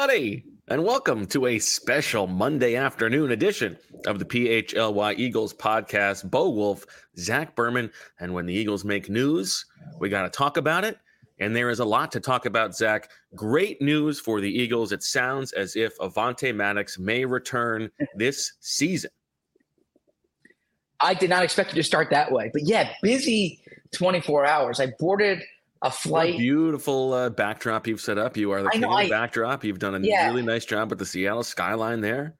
Everybody, and welcome to a special Monday afternoon edition of the PHLY Eagles podcast. Bo Wulf, Zach Berman, and when the Eagles make news, we got to talk about it. And there is a lot to talk about, Zach. Great news for the Eagles. It sounds as if Avonte Maddox may return this season. I did not expect it to start that way, but yeah, busy 24 hours. I boarded a flight. What beautiful uh, backdrop you've set up. You are the know, of the I- backdrop. You've done a Yeah. really nice job with the Seattle skyline there.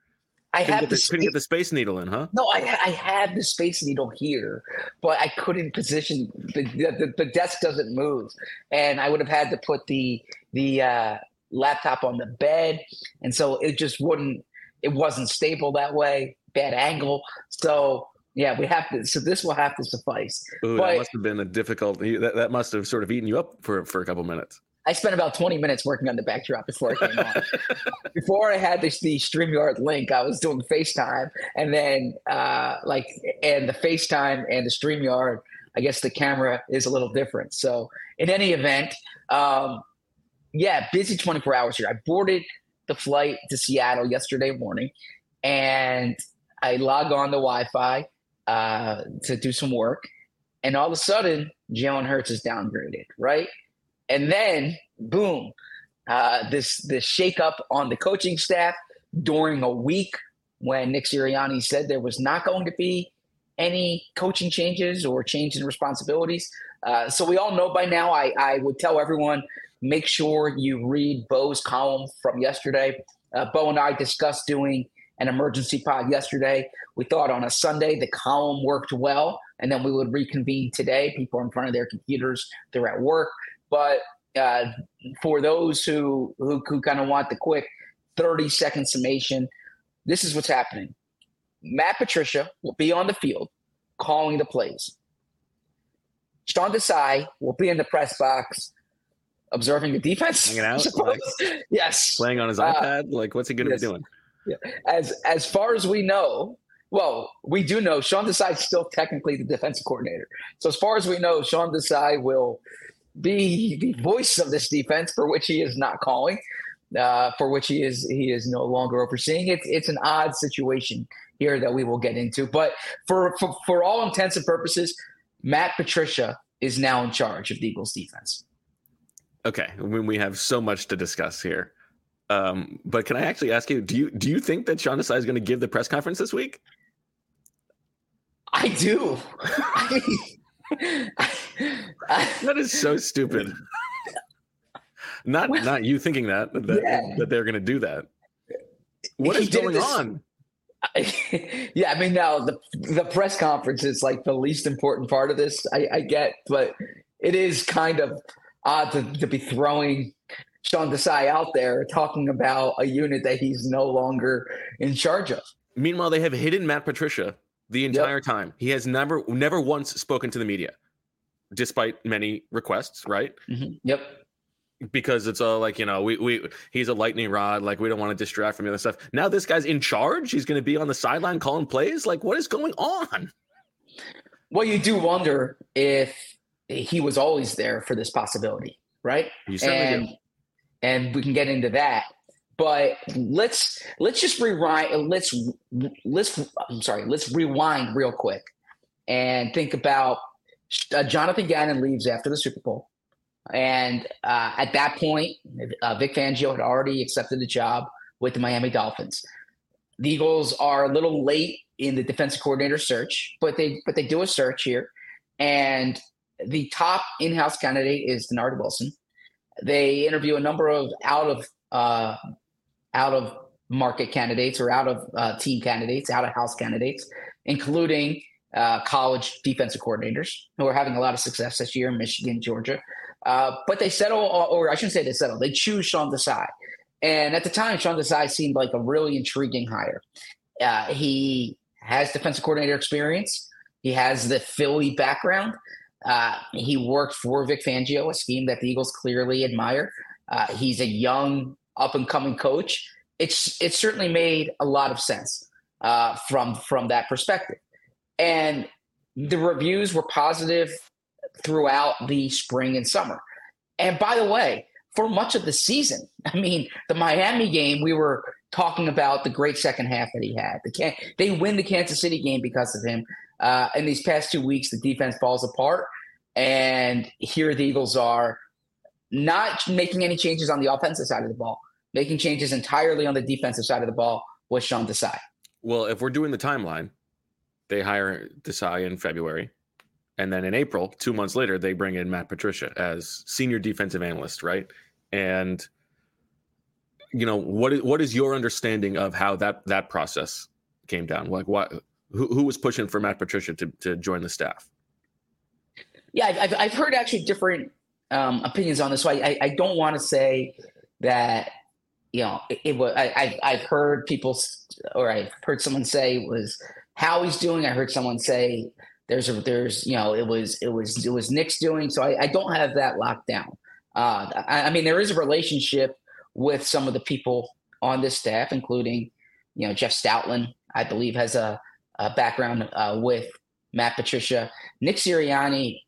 I Couldn't the, the, couldn't get the Space Needle in, huh? no, I, I had the Space Needle here, but I couldn't position the, the the desk doesn't move, and I would have had to put the the uh, laptop on the bed, and so it just wouldn't. It wasn't stable that way. Bad angle. So yeah, we have to. So this will have to suffice. Ooh, But- that must have been a difficult. That, that must have sort of eaten you up for, for a couple minutes. I spent about 20 minutes working on the backdrop before I came on. before I had this the StreamYard link, I was doing FaceTime and then uh like and the FaceTime and the StreamYard, I guess the camera is a little different. So in any event, um yeah, busy 24 hours here. I boarded the flight to Seattle yesterday morning and I log on the Wi-Fi uh to do some work and all of a sudden Jalen Hurts is downgraded, right? And then boom, uh, this this shakeup on the coaching staff during a week when Nick Sirianni said there was not going to be any coaching changes or change in responsibilities. Uh, so we all know by now. I, I would tell everyone make sure you read Bo's column from yesterday. Uh, Bo and I discussed doing an emergency pod yesterday. We thought on a Sunday the column worked well, and then we would reconvene today. People are in front of their computers, they're at work. But uh, for those who who, who kind of want the quick 30 second summation, this is what's happening. Matt Patricia will be on the field calling the plays. Sean Desai will be in the press box observing the defense. Hanging out, suppose. yes. Playing on his Uh, iPad, like what's he going to yes. be doing? As as far as we know, well, we do know Sean Desai is still technically the defensive coordinator. So as far as we know, Sean Desai will be the voice of this defense, for which he is not calling, uh, for which he is he is no longer overseeing. It's it's an odd situation here that we will get into. But for for, for all intents and purposes, Matt Patricia is now in charge of the Eagles defense. Okay, when we have so much to discuss here. Um, but can I actually ask you, do you do you think that Sean Desai is going to give the press conference this week? I do. That is so stupid. Not Well, not you thinking that that, yeah. that they're going to do that. What He is going this- on? yeah, I mean, now the the press conference is like the least important part of this. I, I get, but it is kind of odd to, to be throwing Sean Desai out there talking about a unit that he's no longer in charge of. Meanwhile, they have hidden Matt Patricia the entire time. He has never never once spoken to the media, despite many requests. Right? Mm-hmm. Yep. because it's all like you know we we he's a lightning rod like we don't want to distract from the other stuff now this guy's in charge he's going to be on the sideline calling plays like what is going on Well, you do wonder if he was always there for this possibility, right? you certainly and do and we can get into that. But let's let's just rewind. Let's let's I'm sorry. Let's rewind real quick and think about uh, Jonathan Gannon leaves after the Super Bowl, and uh, at that point, uh, Vic Fangio had already accepted the job with the Miami Dolphins. The Eagles are a little late in the defensive coordinator search, but they but they do a search here, and the top in-house candidate is Dennard Wilson. They interview a number of out of uh, out of market candidates or out of uh, team candidates, out of house candidates, including uh, college defensive coordinators who are having a lot of success this year in Michigan, Georgia. Uh, but they settle, or I shouldn't say they settle, they choose Sean Desai. And at the time, Sean Desai seemed like a really intriguing hire. Uh, he has defensive coordinator experience. He has the Philly background. Uh, he worked for Vic Fangio, a scheme that the Eagles clearly admire. Uh, he's a young, up and coming coach. It's it certainly made a lot of sense uh, from from that perspective, and the reviews were positive throughout the spring and summer. And by the way, for much of the season. I mean, the Miami game, we were talking about the great second half that he had. The can they win the Kansas City game because of him. Uh, in these past two weeks, the defense falls apart, and here the Eagles are not making any changes on the offensive side of the ball, making changes entirely on the defensive side of the ball with Sean Desai. Well, if we're doing the timeline, they hire Desai in February. And then in April, two months later, they bring in Matt Patricia as senior defensive analyst, right? And you know what is what is your understanding of how that that process came down? Like what who, who was pushing for Matt Patricia to to join the staff? Yeah, I've I've heard actually different um, opinions on this. So I I, don't want to say that you know it, it was. I I've, heard people or I've heard someone say it was Howie's doing. I heard someone say there's a there's you know it was it was it was Nick's doing. So I, I don't have that locked down. Uh, I, I mean there is a relationship with some of the people on this staff, including you know Jeff Stoutland. I believe has a, a background uh, with Matt Patricia. Nick Sirianni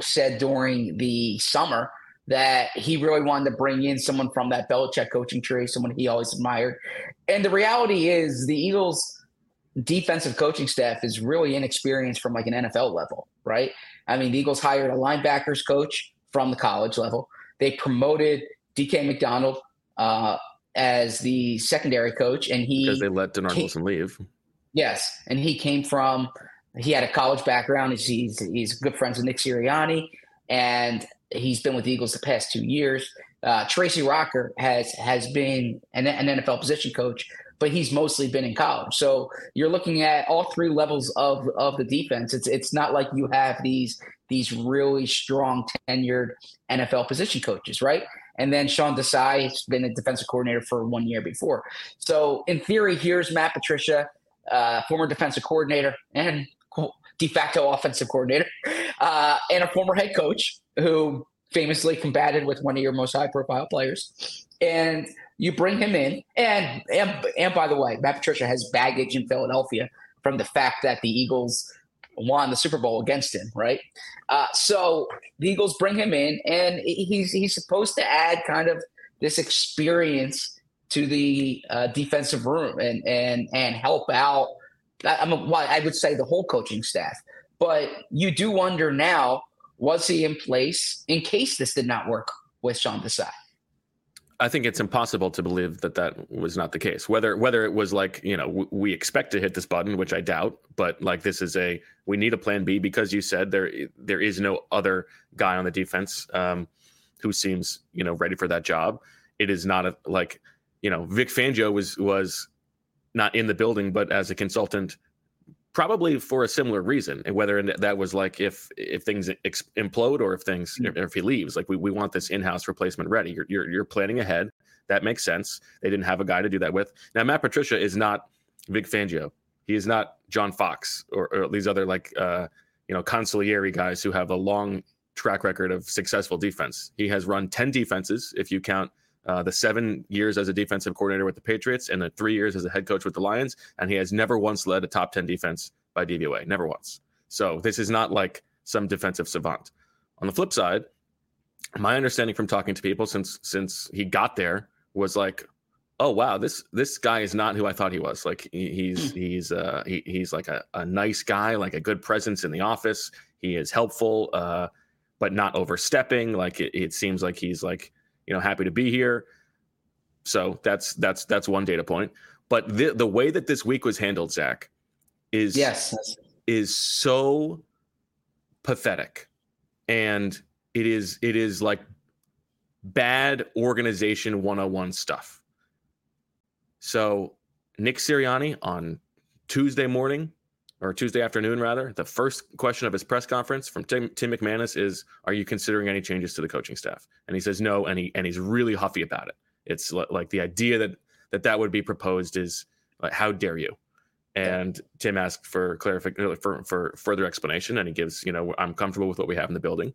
said during the summer that he really wanted to bring in someone from that Belichick coaching tree, someone he always admired. And the reality is, the Eagles' defensive coaching staff is really inexperienced from like an NFL level, right? I mean, the Eagles hired a linebackers coach from the college level. They promoted DK McDonald uh, as the secondary coach, and he because they let Dennard Wilson leave. Yes, and he came from he had a college background. He's, he's, he's good friends with Nick Sirianni, and he's been with the Eagles the past two years. Uh, Tracy Rocker has has been an, an, NFL position coach, but he's mostly been in college. So you're looking at all three levels of of the defense. It's it's not like you have these these really strong tenured NFL position coaches, right? And then Sean Desai has been a defensive coordinator for one year before. So in theory, here's Matt Patricia, uh, former defensive coordinator, and de facto offensive coordinator, uh, and a former head coach who famously combated with one of your most high profile players. And you bring him in, and, and and by the way, Matt Patricia has baggage in Philadelphia from the fact that the Eagles won the Super Bowl against him, right? Uh, so the Eagles bring him in, and he's he's supposed to add kind of this experience to the uh, defensive room and and and help out I'm a, well, I would say the whole coaching staff. But you do wonder now, was he in place in case this did not work with Sean Desai? I think it's impossible to believe that that was not the case. Whether whether it was like you know w- we expect to hit this button, which I doubt, but like this is a we need a plan B because you said there there is no other guy on the defense um, who seems you know ready for that job. It is not a like you know Vic Fangio was was not in the building, but as a consultant, probably for a similar reason. And whether that was like if if things ex- implode or if things mm-hmm. if he leaves, like we, we want this in house replacement ready. You're, you're you're planning ahead. That makes sense. They didn't have a guy to do that with. Now Matt Patricia is not Vic Fangio. He is not John Fox or, or these other like uh, you know consigliere guys who have a long track record of successful defense. He has run ten defenses if you count uh, the seven years as a defensive coordinator with the Patriots and the three years as a head coach with the Lions, and he has never once led a top 10 defense by DVOA, never once. So this is not like some defensive savant. On the flip side, my understanding from talking to people since since he got there was like, oh wow, this this guy is not who I thought he was. Like he, he's hmm. he's uh, he, he's like a, a nice guy, like a good presence in the office. He is helpful, uh, but not overstepping. Like it, it seems like he's like you know, happy to be here. So that's that's that's one data point. But the the way that this week was handled, Zach, is yes is so pathetic, and it is it is like bad organization 101 stuff. So Nick Sirianni on Tuesday morning or Tuesday afternoon, rather, the first question of his press conference from Tim, Tim McManus is, "Are you considering any changes to the coaching staff?" And he says no, and he and he's really huffy about it. It's like the idea that that that would be proposed is like, how dare you? And yeah. Tim asked for clarification uh, for for further explanation, and he gives, you know, I'm comfortable with what we have in the building.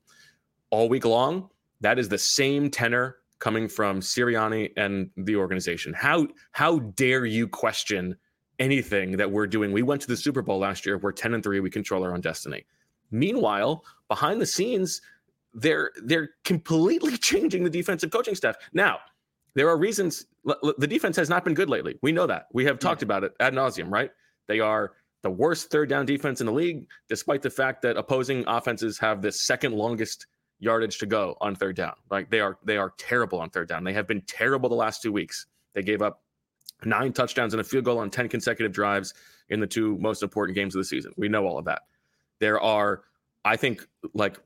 All week long, that is the same tenor coming from Sirianni and the organization. How how dare you question anything that we're doing. We went to the Super Bowl last year. We're 10 and 3. We control our own destiny. Meanwhile, behind the scenes, they're they're completely changing the defensive coaching staff. Now, there are reasons the defense has not been good lately. We know that. We have talked about it ad nauseum, right? They are the worst third down defense in the league, despite the fact that opposing offenses have the second longest yardage to go on third down. Like they are they are terrible on third down. They have been terrible the last two weeks. They gave up nine touchdowns and a field goal on 10 consecutive drives in the two most important games of the season. We know all of that. There are, I think, like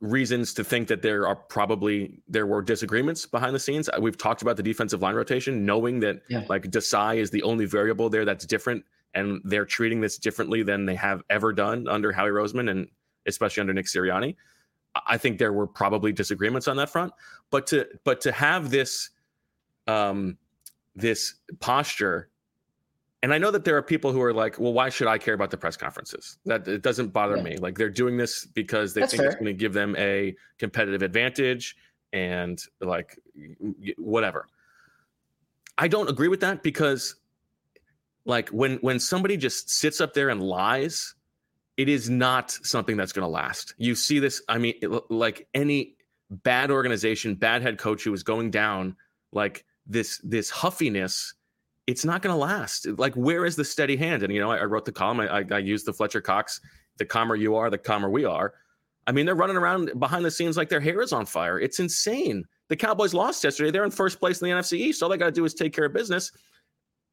reasons to think that there are probably there were disagreements behind the scenes. We've talked about the defensive line rotation, knowing that yeah. like Desai is the only variable there that's different, and they're treating this differently than they have ever done under Howie Roseman and especially under Nick Sirianni. I think there were probably disagreements on that front, but to but to have this um this posture and I know that there are people who are like, well, why should I care about the press conferences? That it doesn't bother yeah. me. Like they're doing this because they That's think fair. it's going to give them a competitive advantage and like whatever. I don't agree with that because like when when somebody just sits up there and lies, it is not something that's going to last. You see this, I mean, it, like any bad organization, bad head coach who is going down, like this this huffiness it's not going to last. Like, where is the steady hand? And you know, I, I wrote the column. I, I, I used the Fletcher Cox. The calmer you are, the calmer we are. I mean, they're running around behind the scenes like their hair is on fire. It's insane. The Cowboys lost yesterday. They're in first place in the NFC East. All they got to do is take care of business.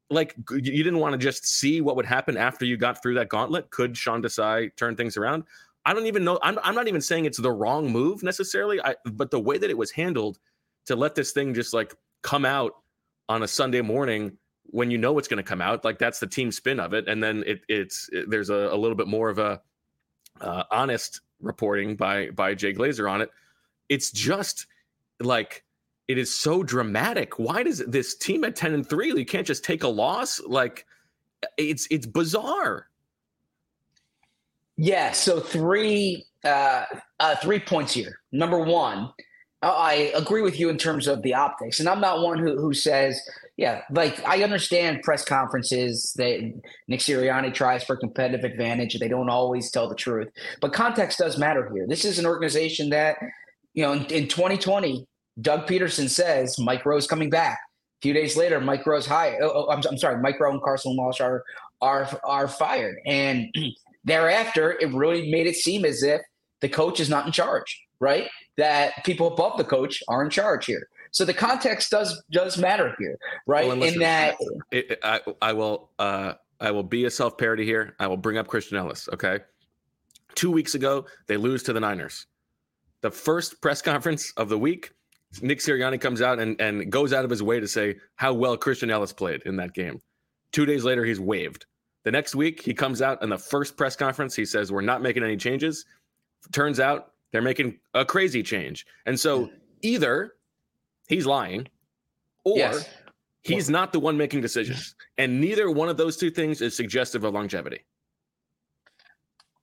Like, you didn't want to just see what would happen after you got through that gauntlet. Could Sean Desai turn things around? I don't even know. I'm, I'm not even saying it's the wrong move necessarily. I, but the way that it was handled to let this thing just like come out on a Sunday morning when you know it's going to come out, like that's the team spin of it, and then it, it's it, there's a, a, little bit more of a uh, honest reporting by by Jay Glazer on it. It's just like it is so dramatic. Why does this team at ten and three? You can't just take a loss. Like it's it's bizarre. Yeah. So three uh, uh, three points here. Number one, I agree with you in terms of the optics, and I'm not one who who says yeah, like I understand press conferences that Nick Sirianni tries for competitive advantage. They don't always tell the truth, but context does matter here. This is an organization that, you know, in, in 2020, Doug Pederson says Mike Groh coming back. A few days later, Mike Groh's hired. Oh, oh, I'm, I'm sorry, Mike Groh and Carson Walch are are are fired, and thereafter, it really made it seem as if the coach is not in charge. Right? That people above the coach are in charge here. So the context does does matter here, right? Well, In that, it, I, I will uh, I will be a self parody here. I will bring up Christian Ellis. Okay, two weeks ago they lose to the Niners. The first press conference of the week, Nick Sirianni comes out and, and goes out of his way to say how well Christian Ellis played in that game. Two days later, he's waived. The next week, he comes out in the first press conference. He says, We're not making any changes. Turns out they're making a crazy change. And so hmm. either he's lying, or yes. he's well, not the one making decisions. And neither one of those two things is suggestive of longevity.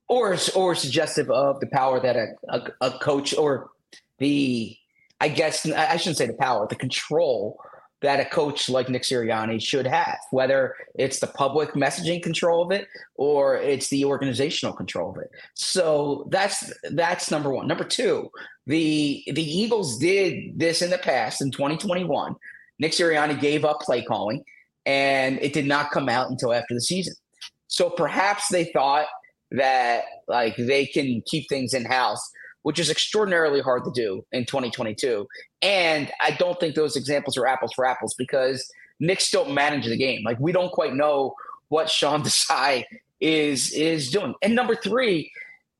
Or, or suggestive of the power that a, a, a coach or the, I guess, I shouldn't say the power, the control that a coach like Nick Sirianni should have, whether it's the public messaging control of it or it's the organizational control of it. So that's that's number one. Number two, the the Eagles did this in the past in 2021. Nick Sirianni gave up play calling, and it did not come out until after the season. So perhaps they thought that like they can keep things in house which is extraordinarily hard to do in 2022. And I don't think those examples are apples for apples because Knicks don't manage the game. Like we don't quite know what Sean Desai is is doing. And number three,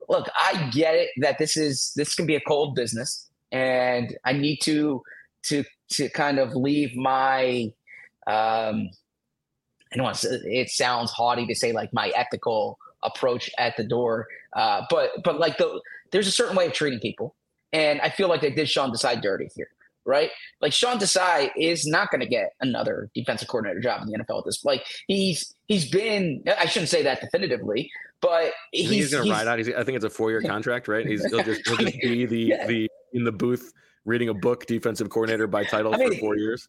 look, I get it that this is this can be a cold business, and I need to to to kind of leave my um I don't want to, it sounds haughty to say like my ethical approach at the door. Uh, but but like the there's a certain way of treating people, and I feel like they did Sean Desai dirty here, right? Like Sean Desai is not going to get another defensive coordinator job in the NFL at this. Like he's he's been I shouldn't say that definitively, but he's, he's going to ride out. He's, I think it's a four year contract, right? He's he'll just, he'll just be the yeah. the in the booth reading a book, defensive coordinator by title I mean, for four years.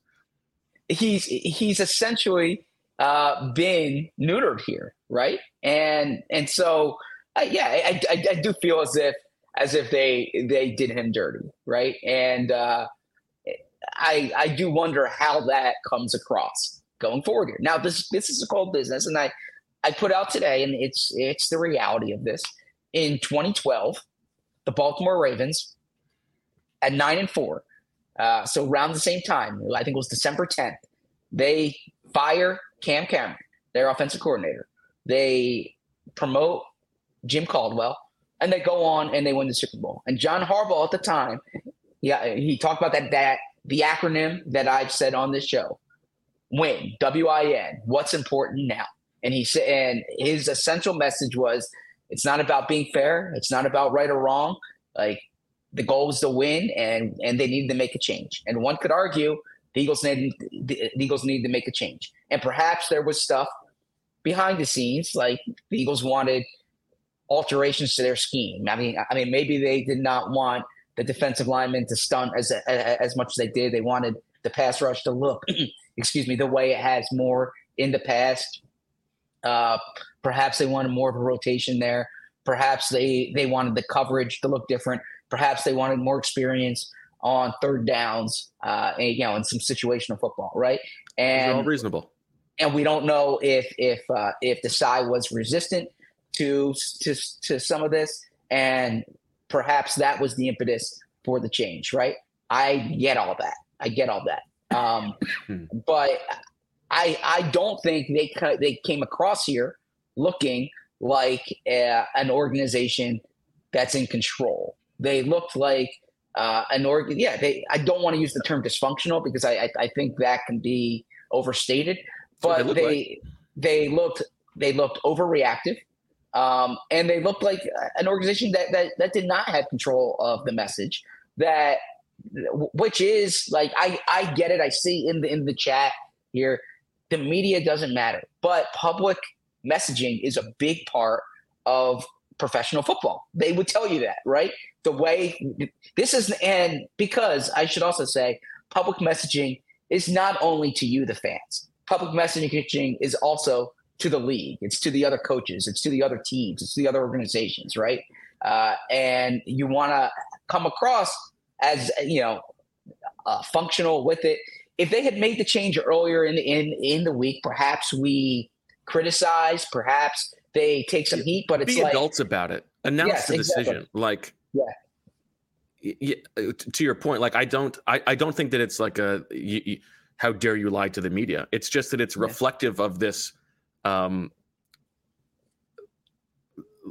He's he's essentially uh, been neutered here, right? And and so uh, yeah, I, I, I do feel as if as if they they did him dirty, right? And uh, I I do wonder how that comes across going forward here. Now this this is a cold business, and I I put out today, and it's it's the reality of this. In 2012, the Baltimore Ravens at nine and four, uh, so around the same time, I think it was December 10th, they fire Cam Cameron, their offensive coordinator. They promote Jim Caldwell, and they go on and they win the Super Bowl. And John Harbaugh at the time, yeah, he talked about that that the acronym that I've said on this show, WIN, W I N. What's important now? And he said, and his essential message was, it's not about being fair. It's not about right or wrong. Like the goal is to win, and and they needed to make a change. And one could argue the Eagles needed the Eagles needed to make a change, and perhaps there was stuff behind the scenes, like the Eagles wanted alterations to their scheme. I mean, I mean, maybe they did not want the defensive linemen to stunt as as much as they did. They wanted the pass rush to look, excuse me, the way it has more in the past. Uh, perhaps they wanted more of a rotation there. Perhaps they they wanted the coverage to look different. Perhaps they wanted more experience on third downs, uh, and, you know, in some situational football, right? And all reasonable. And we don't know if if uh, if Desai was resistant to to to some of this, and perhaps that was the impetus for the change, right? I get all that. I get all that. Um, but I I don't think they they came across here looking like a, an organization that's in control. They looked like uh, an org. Yeah, they. I don't want to use the term dysfunctional because I I, I think that can be overstated. But they they, like. they looked they looked overreactive. Um, and they looked like an organization that, that that did not have control of the message. That which is like I I get it. I see in the in the chat here, the media doesn't matter, but public messaging is a big part of professional football. They would tell you that, right? The way this is, and because I should also say, public messaging is not only to you, the fans. Public messaging is also to the league. It's to the other coaches. It's to the other teams. It's to the other organizations, right? Uh, and you want to come across as you know uh, functional with it. If they had made the change earlier in in in the week, perhaps we criticize. Perhaps they take some heat. But it's be like, adults about it. Announce yes, the exactly. decision. Like yeah. Yeah, to your point, like I don't, I, I don't think that it's like a, you, you, how dare you lie to the media? It's just that it's yeah. reflective of this um,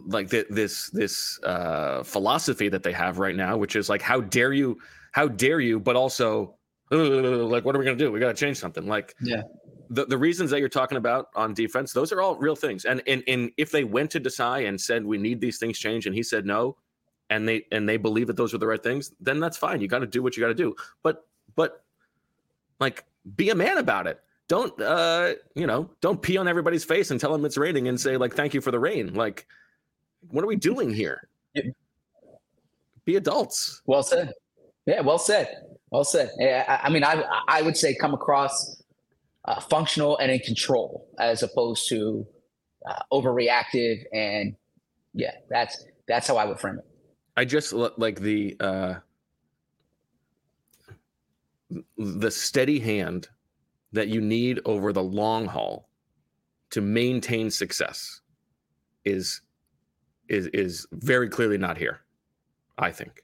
like th- this this uh, philosophy that they have right now, which is like, how dare you, how dare you, but also like, what are we gonna do? We gotta change something. Like, yeah, the, the reasons that you're talking about on defense, those are all real things. And and and if they went to Desai and said we need these things changed, and he said no, and they and they believe that those are the right things, then that's fine. You got to do what you got to do. But but like, be a man about it don't uh you know don't pee on everybody's face and tell them it's raining and say like thank you for the rain. Like what are we doing here? Be adults. Well said. Yeah well said. Well said. Yeah, I, I, mean i i would say come across uh, functional and in control as opposed to uh, overreactive and yeah that's that's how i would frame it. I just like the uh the steady hand that you need over the long haul to maintain success is is is very clearly not here. I think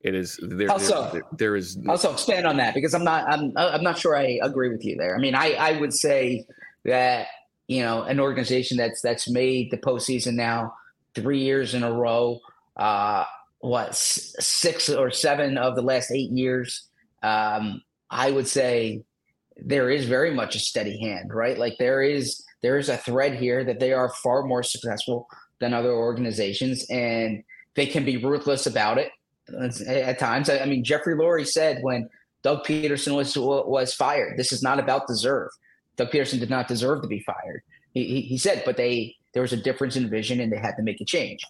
it is there. Also, there, there is also expand on that because I'm not I'm I'm not sure I agree with you there. I mean, I I would say that you know an organization that's that's made the postseason now three years in a row. Uh, what six or seven of the last eight years? Um, I would say there is very much a steady hand, right? Like there is there is a thread here that they are far more successful than other organizations, and they can be ruthless about it at times. I mean, Jeffrey Lurie said when Doug Pederson was was fired, this is not about deserve. Doug Pederson did not deserve to be fired. He, he, said, but they there was a difference in vision, and they had to make a change,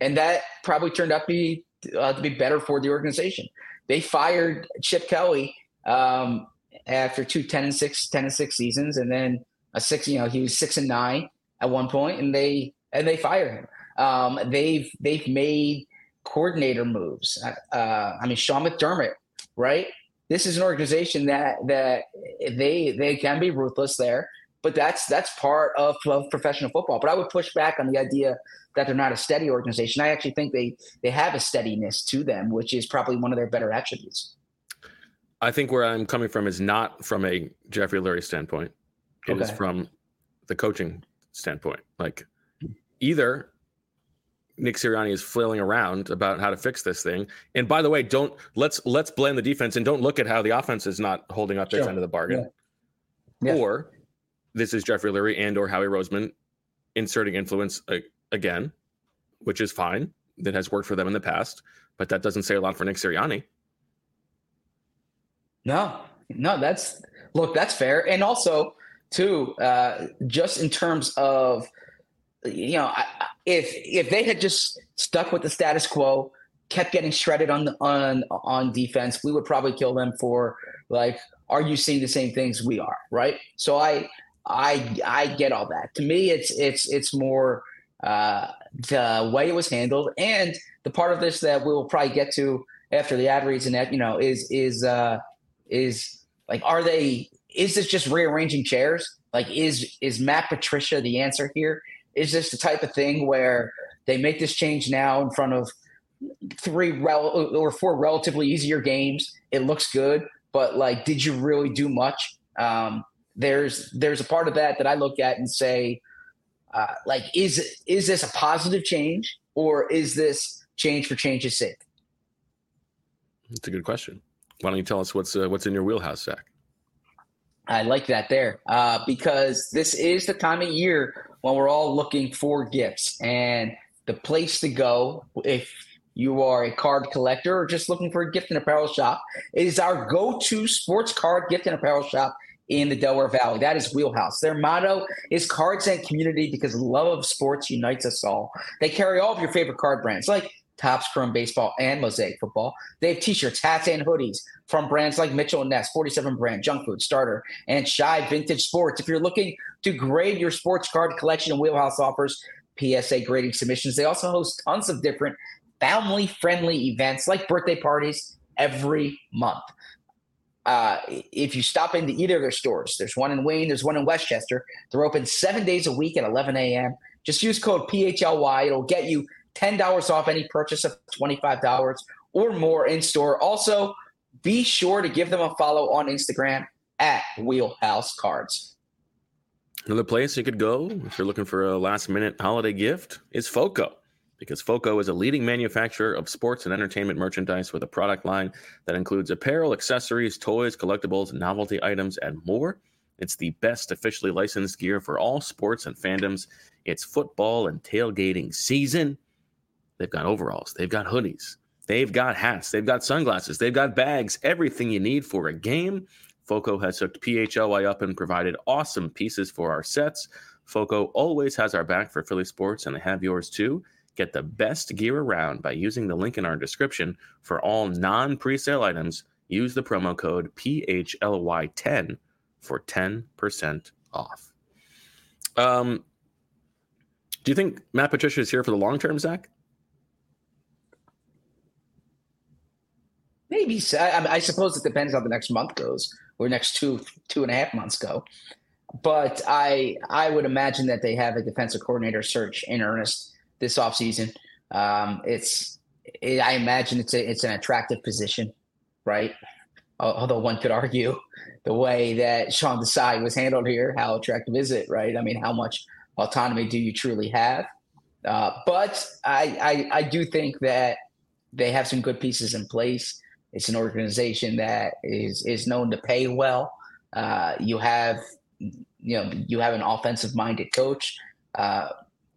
and that probably turned out to be uh, to be better for the organization. They fired Chip Kelly um, after two 10 and 6 10 and 6 seasons and then a six you know he was 6 and 9 at one point and they and they fire him um, they've they've made coordinator moves. Uh, I mean, Sean McDermott, right? This is an organization that that they they can be ruthless there, but that's that's part of, of professional football. But I would push back on the idea that they're not a steady organization. I actually think they they have a steadiness to them, which is probably one of their better attributes. I think where I'm coming from is not from a Jeffrey Lurie standpoint. It okay. is from the coaching standpoint. Like either Nick Sirianni is flailing around about how to fix this thing. And by the way, don't let's let's blame the defense and don't look at how the offense is not holding up its sure. end of the bargain. Yeah. Yeah. Or this is Jeffrey Lurie and or Howie Roseman inserting influence uh, again, which is fine. That has worked for them in the past, but that doesn't say a lot for Nick Sirianni. No, no, that's look, that's fair. And also, too, uh, just in terms of you know, if if they had just stuck with the status quo, kept getting shredded on the, on on defense, we would probably kill them for like, are you seeing the same things we are? Right. So I I I get all that. To me, it's it's it's more uh, the way it was handled, and the part of this that we will probably get to after the ad reads and that you know is is uh, is like, are they? Is this just rearranging chairs? Like, is is Matt Patricia the answer here? Is this the type of thing where they make this change now in front of three rel- or four relatively easier games? It looks good, but like, did you really do much? Um, there's there's a part of that that I look at and say, uh, like, is is this a positive change or is this change for change's sake? That's a good question. Why don't you tell us what's uh, what's in your wheelhouse, Zach? I like that there uh, because this is the time of year when we're all looking for gifts. And the place to go, if you are a card collector or just looking for a gift and apparel shop, is our go to sports card gift and apparel shop in the Delaware Valley. That is Wheelhouse. Their motto is cards and community because love of sports unites us all. They carry all of your favorite card brands like Topps Chrome Baseball and Mosaic Football. They have t-shirts, hats, and hoodies from brands like Mitchell and Ness, 47 brand, Junk Food, Starter, and Shy Vintage Sports. If you're looking to grade your sports card collection, Wheelhouse offers PSA grading submissions. They also host tons of different family-friendly events like birthday parties every month. Uh, if you stop into either of their stores, there's one in Wayne, there's one in West Chester. They're open seven days a week at 11 a.m. Just use code PHLY. It'll get you $10 off any purchase of $25 or more in store. Also, be sure to give them a follow on Instagram at Wheelhouse Cards. Another place you could go if you're looking for a last minute holiday gift is FOCO, because FOCO is a leading manufacturer of sports and entertainment merchandise with a product line that includes apparel, accessories, toys, collectibles, novelty items, and more. It's the best officially licensed gear for all sports and fandoms. It's football and tailgating season. They've got overalls, they've got hoodies, they've got hats, they've got sunglasses, they've got bags, everything you need for a game. Foco has hooked PHLY up and provided awesome pieces for our sets. Foco always has our back for Philly sports, and they have yours too. Get the best gear around by using the link in our description. For all non presale items, use the promo code PHLY10 for 10% off. Um, do you think Matt Patricia is here for the long term, Zach? Maybe I, I suppose it depends how the next month goes or next two two and a half months go. But I I would imagine that they have a defensive coordinator search in earnest this offseason. Um, it's it, I imagine it's a, it's an attractive position, right? Although one could argue the way that Sean Desai was handled here, how attractive is it, right? I mean, how much autonomy do you truly have? Uh, but I, I I do think that they have some good pieces in place. It's an organization that is is known to pay well. Uh, you have you know you have an offensive minded coach, uh,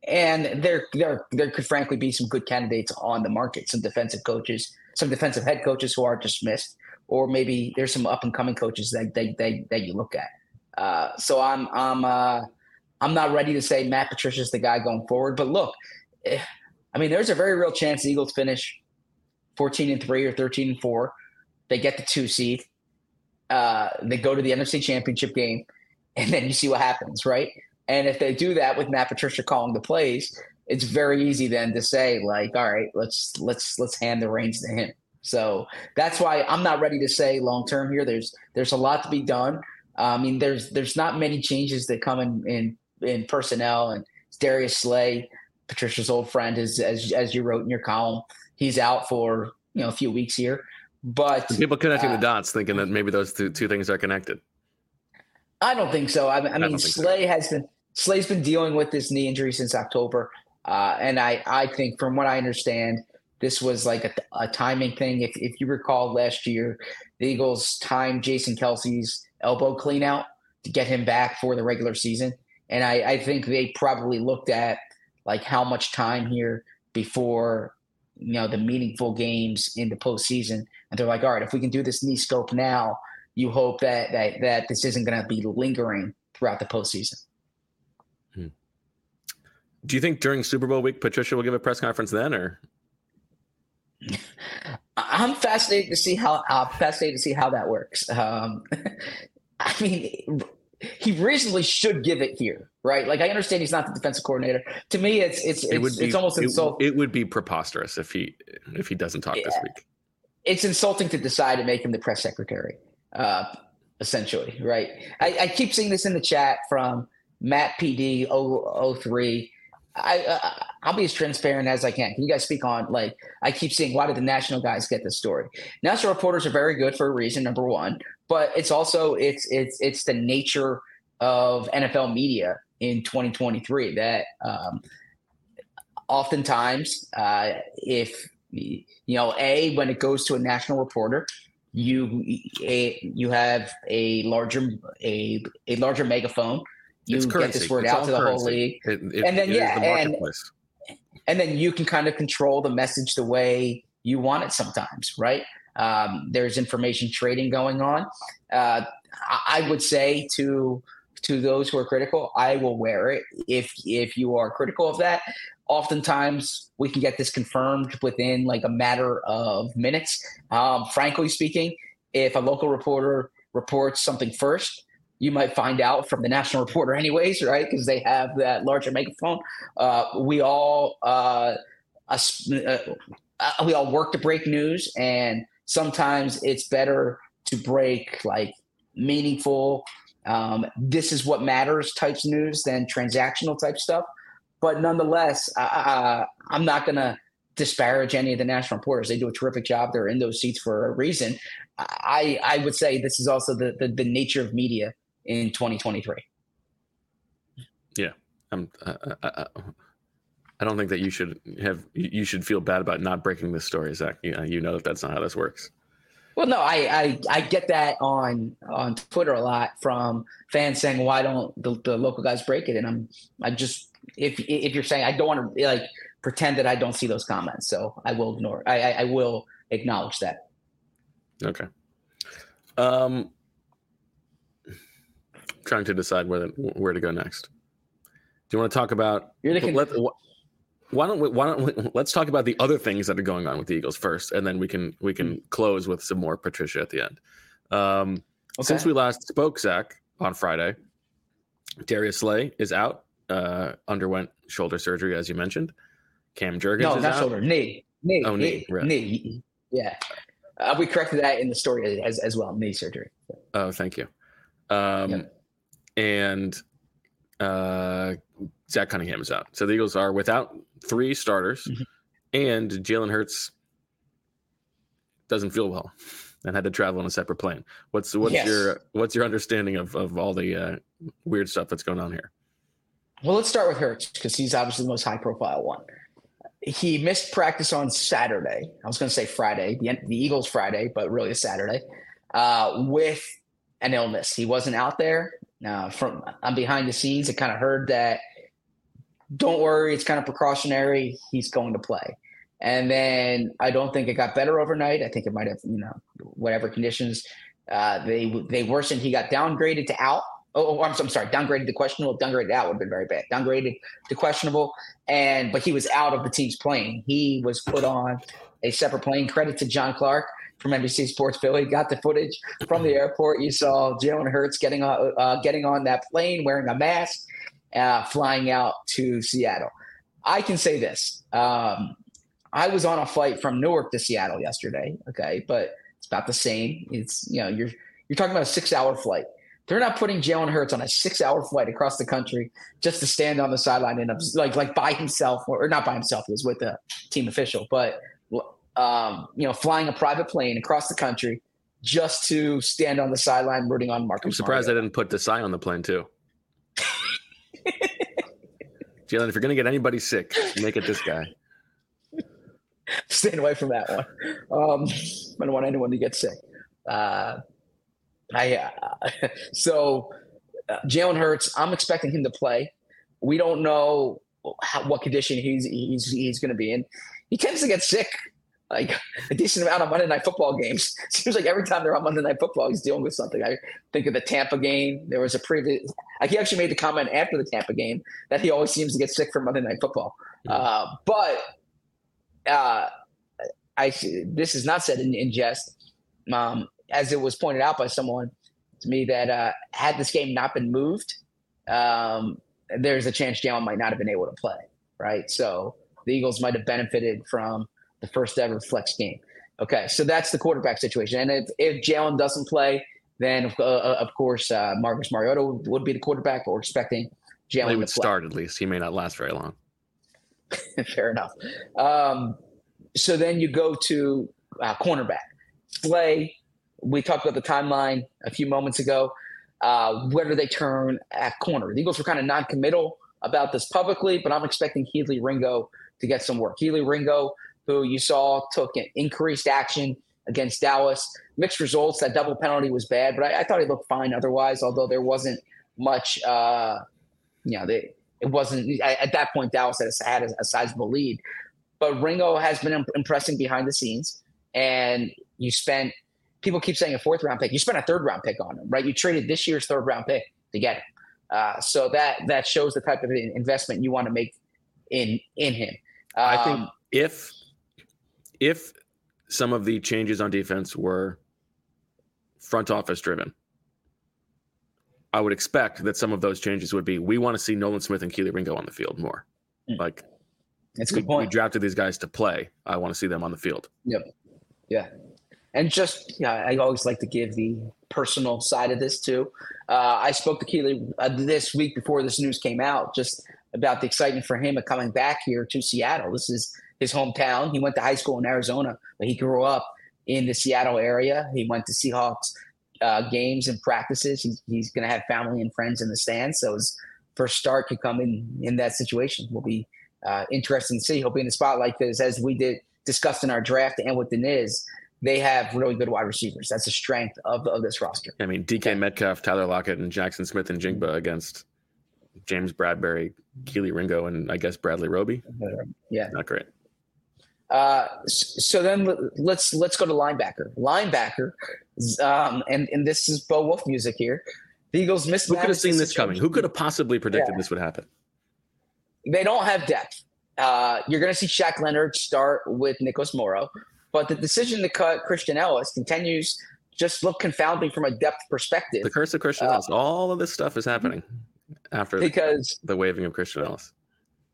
and there there there could frankly be some good candidates on the market. Some defensive coaches, some defensive head coaches who are dismissed, or maybe there's some up and coming coaches that that, that that you look at. Uh, so I'm I'm uh, I'm not ready to say Matt Patricia's the guy going forward, but look, eh, I mean, there's a very real chance the Eagles finish 14 and 3 or 13 and 4. They get the two seed. Uh, they go to the NFC championship game, and then you see what happens, right? And if they do that with Matt Patricia calling the plays, it's very easy then to say like, all right, let's let's let's hand the reins to him. So that's why I'm not ready to say long term here. There's there's a lot to be done. Uh, I mean, there's there's not many changes that come in in, in personnel, and Darius Slay, Patricia's old friend, is as as you wrote in your column, he's out for you know a few weeks here. But people connecting uh, the dots, thinking that maybe those two, two things are connected. I don't think so. I, I mean, Slay so. has been Slay's been dealing with this knee injury since October, uh, and I I think from what I understand, this was like a, a timing thing. If if you recall last year, the Eagles timed Jason Kelce's elbow clean out to get him back for the regular season, and I, I think they probably looked at like how much time here before you know the meaningful games in the postseason, and they're like, all right, if we can do this knee scope now, you hope that that that this isn't going to be lingering throughout the postseason. Hmm. Do you think during Super Bowl week, Patricia will give a press conference then, or? I'm fascinated to see how I'm fascinated to see how that works. Um, I mean, he reasonably should give it here, right? Like I understand he's not the defensive coordinator. To me, it's it's it it's, be, it's almost insulting. It would be preposterous if he if he doesn't talk yeah. this week. It's insulting to Desai to make him the press secretary, uh, essentially, right? I, I, keep seeing this in the chat from Matt PD 003. I uh, I'll be as transparent as I can. Can you guys speak on like I keep seeing why did the national guys get this story? National reporters are very good for a reason. Number one, but it's also it's it's it's the nature of NFL media in 2023 that um, oftentimes uh, if you know a when it goes to a national reporter you a, you have a larger a a larger megaphone. You get this word it's out to the currency. whole league. It, it, and then yeah the and, and then you can kind of control the message the way you want it sometimes right um, there's information trading going on. Uh, I would say to to those who are critical, I will wear it. If if you are critical of that, oftentimes we can get this confirmed within like a matter of minutes. Um, frankly speaking, if a local reporter reports something first, you might find out from the national reporter anyways, right? Because they have that larger megaphone. Uh, we all uh, uh, we all work to break news, and sometimes it's better to break like meaningful um, this is what matters types news than transactional type stuff. But nonetheless I, i'm not going to disparage any of the national reporters. They do a terrific job. They're in those seats for a reason. I i would say this is also the the, the nature of media in 2023 yeah. I'm uh, uh, uh, I don't think that you should have you should feel bad about not breaking this story, Zach. You, you know that that's not how this works. Well, no, I, I, I get that on on Twitter a lot from fans saying, "Why don't the, the local guys break it?" And I'm I just if if you're saying I don't want to like pretend that I don't see those comments, so I will ignore. I I, I will acknowledge that. Okay. Um, trying to decide where where to go next. Do you want to talk about? You're the, let, why don't we, why don't we, let's talk about the other things that are going on with the Eagles first, and then we can we can close with some more Patricia at the end. Um, okay. Since we last spoke, Zach, on Friday, Darius Slay is out. Uh, underwent shoulder surgery, as you mentioned. Cam Jurgens no, not out. shoulder, knee, knee, oh, knee, right. knee. Yeah, uh, we corrected that in the story as as well. Knee surgery. Oh, thank you. Um, yep. and uh, Zach Cunningham is out. So the Eagles are without three starters, mm-hmm. and Jalen Hurts doesn't feel well and had to travel on a separate plane. What's what's yes. your what's your understanding of of all the uh, weird stuff that's going on here? Well, let's start with Hurts because he's obviously the most high profile one. He missed practice on Saturday. I was going to say Friday, the, the Eagles Friday, but really a Saturday, uh, with an illness. He wasn't out there. Now, from I'm behind the scenes, I kind of heard that don't worry, it's kind of precautionary. He's going to play. And then I don't think it got better overnight. I think it might have, you know, whatever conditions uh, they they worsened. He got downgraded to out. Oh, oh I'm, I'm, sorry, downgraded to questionable. Downgraded out would have been very bad. Downgraded to questionable, and but he was out of the team's plane. He was put on a separate plane. Credit to John Clark from NBC Sports Philly. Got the footage from the airport. You saw Jalen Hurts getting on uh, getting on that plane wearing a mask uh, flying out to Seattle. I can say this. Um, I was on a flight from Newark to Seattle yesterday. Okay, but it's about the same. It's you know you're you're talking about a six hour flight. They're not putting Jalen Hurts on a six hour flight across the country just to stand on the sideline and like like by himself or, or not by himself. He was with a team official, but um, you know flying a private plane across the country just to stand on the sideline rooting on Marcus. I'm surprised Mario. I didn't put Desai on the plane too. Jalen, if you're going to get anybody sick, make it this guy. Staying away from that one. Um, I don't want anyone to get sick. Uh, I uh, so uh, Jalen Hurts. I'm expecting him to play. We don't know how, what condition he's he's he's going to be in. He tends to get sick like a decent amount of Monday Night Football games. Seems like every time they're on Monday Night Football, he's dealing with something. I think of the Tampa game. There was a previous. Like he actually made the comment after the Tampa game that he always seems to get sick from Monday Night Football. Mm-hmm. Uh, but uh, I this is not said in, in jest. Um, as it was pointed out by someone to me that uh, had this game not been moved, um, there's a chance Jalen might not have been able to play. Right, so the Eagles might have benefited from the first ever flex game. Okay, so that's the quarterback situation. And if, if Jalen doesn't play, then uh, uh, of course uh, Marcus Mariota would be the quarterback. But we're expecting Jalen. He would start at least. He may not last very long. Fair enough. Um, so then you go to uh, cornerback. Slay. We talked about the timeline a few moments ago. Uh, where do they turn at corner? The Eagles were kind of non-committal about this publicly, but I'm expecting Kelee Ringo to get some work. Kelee Ringo who you saw took an increased action against Dallas. Mixed results. That double penalty was bad, but I, I thought he looked fine otherwise. Although there wasn't much, uh, you know, they, it wasn't at that point. Dallas had a, had a, sizable lead, but Ringo has been impressing behind the scenes. And you spent people keep saying a fourth round pick. You spent a third round pick on him, right? You traded this year's third round pick to get him. Uh, so that that shows the type of investment you want to make in in him. Um, I think um, if if some of the changes on defense were front office driven, I would expect that some of those changes would be we want to see Nolan Smith and Kelee Ringo on the field more. Mm. Like that's a good we, point. We drafted these guys to play. I want to see them on the field. Yep. Yeah. And just yeah, I always like to give the personal side of this too. Uh, I spoke to Kelee uh, this week before this news came out, just about the excitement for him of coming back here to Seattle. This is his hometown. He went to high school in Arizona, but he grew up in the Seattle area. He went to Seahawks uh, games and practices. He's, he's going to have family and friends in the stands. So his first start could come in in that situation. Will be uh, interesting to see. He'll be in the spotlight because as we did discussed in our draft and with the Niz, they have really good wide receivers. That's the strength of, of this roster. I mean, DK Metcalf, Tyler Lockett, and Jaxon Smith-Njigba against James Bradberry, Kelee Ringo, and I guess Bradley Roby. Yeah, not great. Uh, so then let's let's go to linebacker. Linebacker, um, and and this is Bo Wulf music here. The Eagles missed. Who could have seen this coming? Who could have possibly predicted yeah. this would happen? They don't have depth. Uh, you're going to see Shaq Leonard start with Nicholas Morrow, but the decision to cut Christian Ellis continues just look confounding from a depth perspective. The curse of Christian uh, Ellis. All of this stuff is happening after because the, the waving of Christian Ellis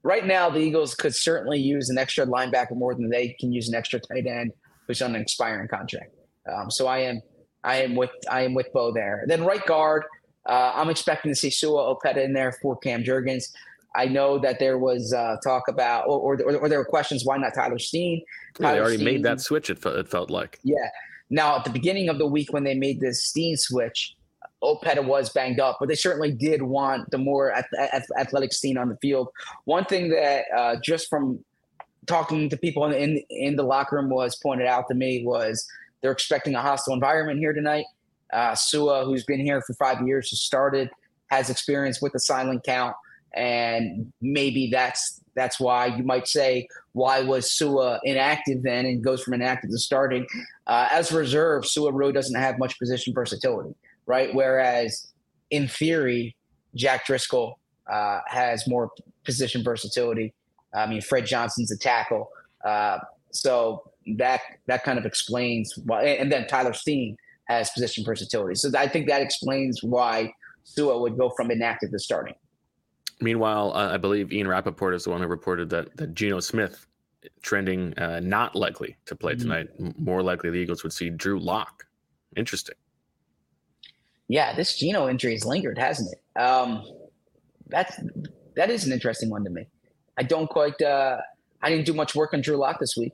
right now the Eagles could certainly use an extra linebacker more than they can use an extra tight end who's on an expiring contract. Um, so I am I am with I am with Bo there. Then right guard, uh, I'm expecting to see Sua Opeta in there for Cam Jurgens. I know that there was uh, talk about, or, or, or, there were questions, why not Tyler Steen? Tyler they already Steen, made that switch. It felt, it felt like. Yeah. Now at the beginning of the week when they made this Steen switch, Opeta was banged up, but they certainly did want the more athletic Steen on the field. One thing that uh, just from talking to people in, in, in the locker room was pointed out to me was they're expecting a hostile environment here tonight. Uh, Sua, who's been here for five years, has started, has experience with the silent count, and maybe that's that's why you might say why was Sua inactive then and goes from inactive to starting. Uh, as reserve, Sua really doesn't have much position versatility right? Whereas in theory, Jack Driscoll uh, has more position versatility. I mean, Fred Johnson's a tackle, uh, so that that kind of explains why. And then Tyler Steen has position versatility, so I think that explains why Sua would go from inactive to starting. Meanwhile, uh, I believe Ian Rapoport is the one who reported that that Geno Smith trending uh, not likely to play Mhm. tonight. M- More likely, the Eagles would see Drew Lock. Interesting. Yeah, this Geno injury has lingered, hasn't it? Um, that's that is an interesting one to me. I don't quite. Uh, I didn't do much work on Drew Lock this week.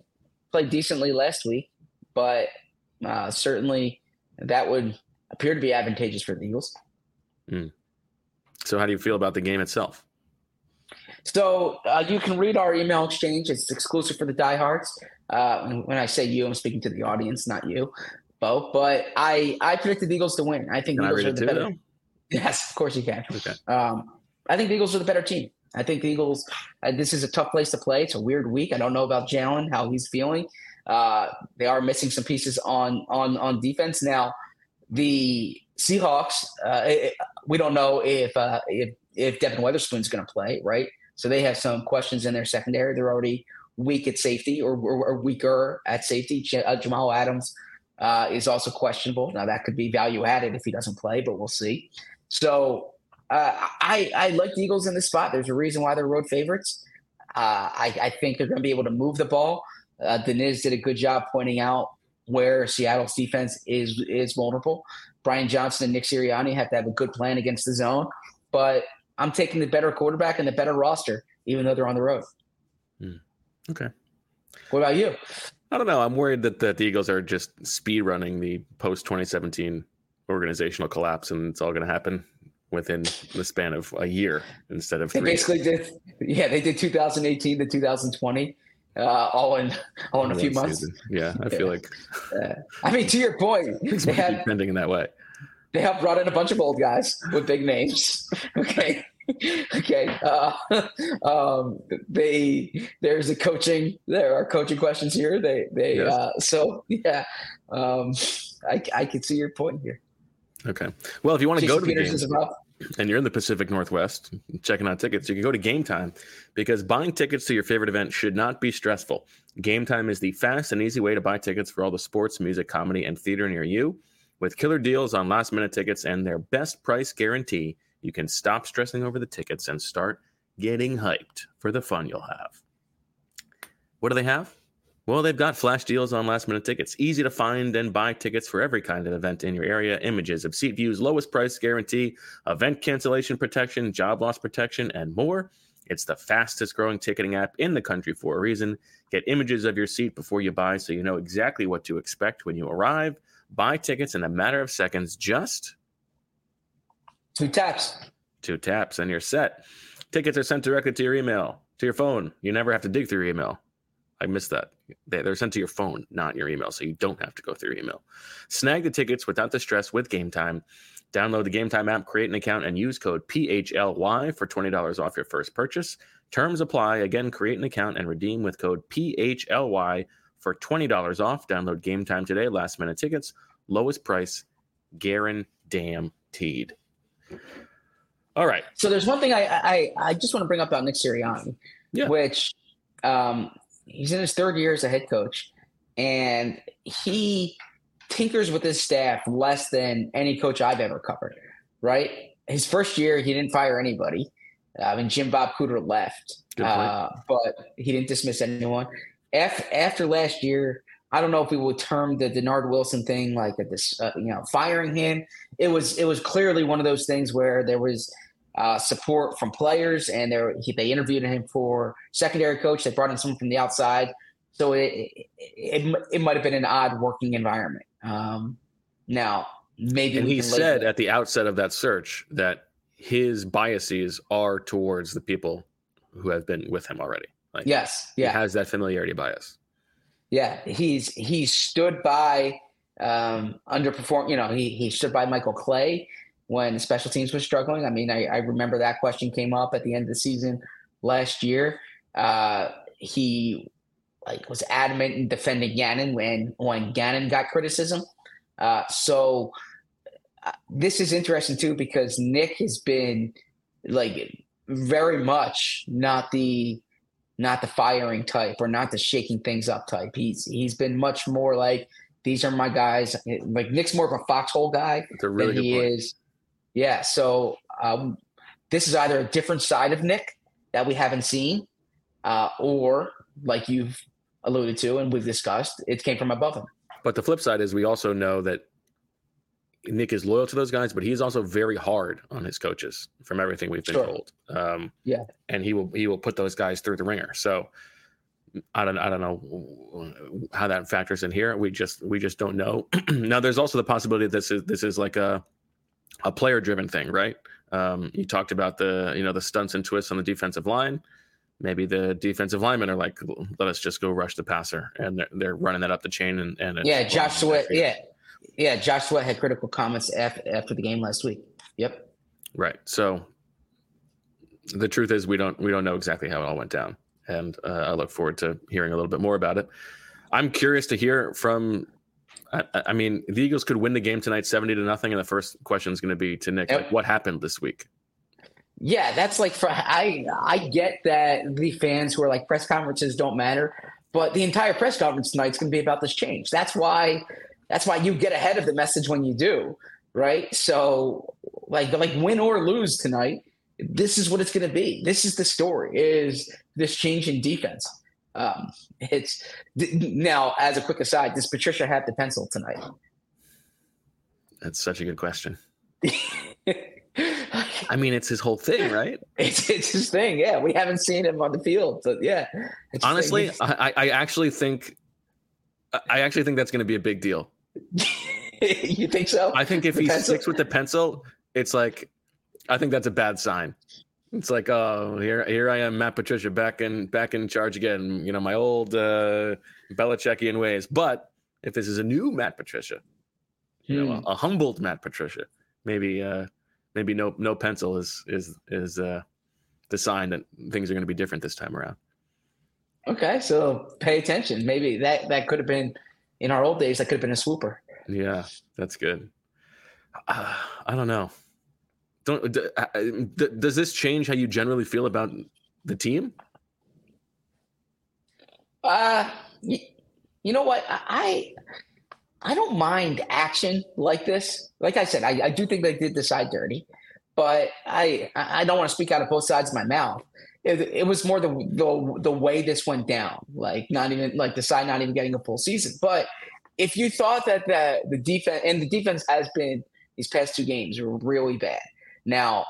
Played decently last week, but uh, certainly that would appear to be advantageous for the Eagles. So, how do you feel about the game itself? So uh, you can read our email exchange. It's exclusive for the diehards. Uh, when I say you, I'm speaking to the audience, not you, Bo. But I I predicted the Eagles to win. I think Can the I Eagles read are the too? better. Though? Yes, of course you can. Okay. Um, I think the Eagles are the better team. I think the Eagles. Uh, this is a tough place to play. It's a weird week. I don't know about Jalen, how he's feeling. Uh, they are missing some pieces on on on defense now. The Seahawks. Uh, it- we don't know if uh, if if Devon Witherspoon's going to play, right? So they have some questions in their secondary. They're already weak at safety or, or, or weaker at safety. Uh, Jamal Adams uh, is also questionable. Now that could be value added if he doesn't play, but we'll see. So uh, I I like the Eagles in this spot. There's a reason why they're road favorites. Uh, I, I think they're going to be able to move the ball. Uh, Deniz did a good job pointing out where Seattle's defense is is vulnerable. Brian Johnson and Nick Sirianni have to have a good plan against the zone, but I'm taking the better quarterback and the better roster, even though they're on the road. Okay. What about you? I don't know. I'm worried that, that the Eagles are just speed running the post 2017 organizational collapse, and it's all going to happen within the span of a year instead of They three. basically did, yeah, they did 2018 to 2020, uh, all in all in a few months. season. Yeah, I feel like I mean, to your point, they had trending in that way. they have brought in a bunch of old guys with big names. Okay. okay. Uh, um, they there's a coaching. There are coaching questions here. They they Yes. uh, so yeah. Um, I I can see your point here. Okay. Well, if you want to go to the Peters game about and you're in the Pacific Northwest checking out tickets, you can go to Game Time because buying tickets to your favorite event should not be stressful. Game Time is the fast and easy way to buy tickets for all the sports, music, comedy, and theater near you. With killer deals on last minute tickets and their best price guarantee, you can stop stressing over the tickets and start getting hyped for the fun you'll have. What do they have? Well, they've got flash deals on last minute tickets. Easy to find and buy tickets for every kind of event in your area. Images of seat views, lowest price guarantee, event cancellation protection, job loss protection, and more. It's the fastest growing ticketing app in the country for a reason. Get images of your seat before you buy so you know exactly what to expect when you arrive. Buy tickets in a matter of seconds, just two taps. two taps and you're set. Tickets are sent directly to your email, to your phone. You never have to dig through your email. I missed that. They- They're sent to your phone, not your email, so you don't have to go through email. Snag the tickets without the stress with Game Time. Download the Game Time app, create an account, and use code PHLY for $20 off your first purchase. Terms apply. Again, create an account and redeem with code PHLY for $20 off. Download Game Time today. Last minute tickets, lowest price, guaranteed. All right. So there's one thing I I I just want to bring up about Nick Sirianni, Yeah. which um, he's in his third year as a head coach, and he tinkers with his staff less than any coach I've ever covered. Right, his first year he didn't fire anybody. I mean, Jim Bob Cooter left, uh, but he didn't dismiss anyone. After after last year, I don't know if we would term the Dennard Wilson thing like at this, uh, you know, firing him. It was it was clearly one of those things where there was uh, support from players, and there he, they interviewed him for secondary coach. They brought in someone from the outside, so it it, it, it might have been an odd working environment. Um, now maybe and he said at the outset of that search that his biases are towards the people who have been with him already. Like yes, he yeah, has that familiarity bias. Yeah, he's he stood by um underperform. You know, he he stood by Michael Clay when special teams was struggling. I mean, I, I remember that question came up at the end of the season last year. Uh, he like was adamant in defending Gannon when when Gannon got criticism. Uh, so uh, this is interesting too because Nick has been like very much not the not the firing type or not the shaking things up type. He's he's been much more like these are my guys. Like Nick's more of a foxhole guy really than he point. is. Yeah. So um, this is either a different side of Nick that we haven't seen, uh, or like you've alluded to and we've discussed, it came from above him. But the flip side is we also know that Nick is loyal to those guys, but he's also very hard on his coaches from everything we've been sure. told. Um, yeah, and he will he will put those guys through the ringer. So I don't I don't know how that factors in here. We just we just don't know. now, there's also the possibility that this is this is like a a player driven thing, right? Um, you talked about the you know the stunts and twists on the defensive line maybe the defensive linemen are like, let us just go rush the passer, and they're, they're running that up the chain. And, and yeah, Josh Sweat, yeah, yeah, Josh Sweat had critical comments after, the game last week. Yep. Right. So the truth is, we don't we don't know exactly how it all went down, and uh, I look forward to hearing a little bit more about it. I'm curious to hear from. I, I mean, the Eagles could win the game tonight, seventy to nothing, and the first question is going to be to Nick: like, what happened this week? Yeah, that's like for I I get that the fans who are like press conferences don't matter, but the entire press conference tonight is going to be about this change. That's why that's why you get ahead of the message when you do, right? So like like win or lose tonight, this is what it's going to be. This is the story is this change in defense. Um, it's now as a quick aside, does Patricia have the pencil tonight? That's such a good question. I mean, it's his whole thing, right? It's it's his thing. Yeah, we haven't seen him on the field, so yeah. Honestly, I, I actually think, I actually think that's going to be a big deal. you think so? I think if the he pencil? sticks with the pencil, it's like, I think that's a bad sign. It's like, oh, here, here I am, Matt Patricia, back in, back in charge again. You know, my old uh, Belichickian ways. But if this is a new Matt Patricia, you hmm. know, a, a humbled Matt Patricia, maybe, uh, maybe no no pencil is is is uh, the sign that things are going to be different this time around. Okay, so pay attention. Maybe that that could have been in our old days. That could have been a swooper. Yeah, that's good. Uh, I don't know. Don't uh, uh, does this change how you generally feel about the team? Uh, you, you know what I I don't mind action like this. Like I said, I, I do think they did decide dirty, but I I don't want to speak out of both sides of my mouth. It, it was more the, the the way this went down. Like not even like the side not even getting a full season. But if you thought that the the defense and the defense has been these past two games were really bad. Now,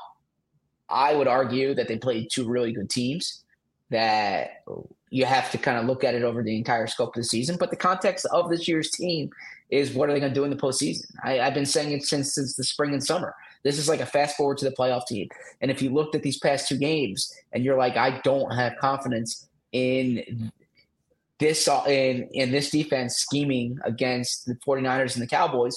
I would argue that they played two really good teams. That you have to kind of look at it over the entire scope of the season. But the context of this year's team is what are they going to do in the postseason? I, have been saying it since, since the spring and summer. This is like a fast forward to the playoff team. And if you looked at these past two games and you're like, I don't have confidence in this in in this defense scheming against the 49ers and the Cowboys,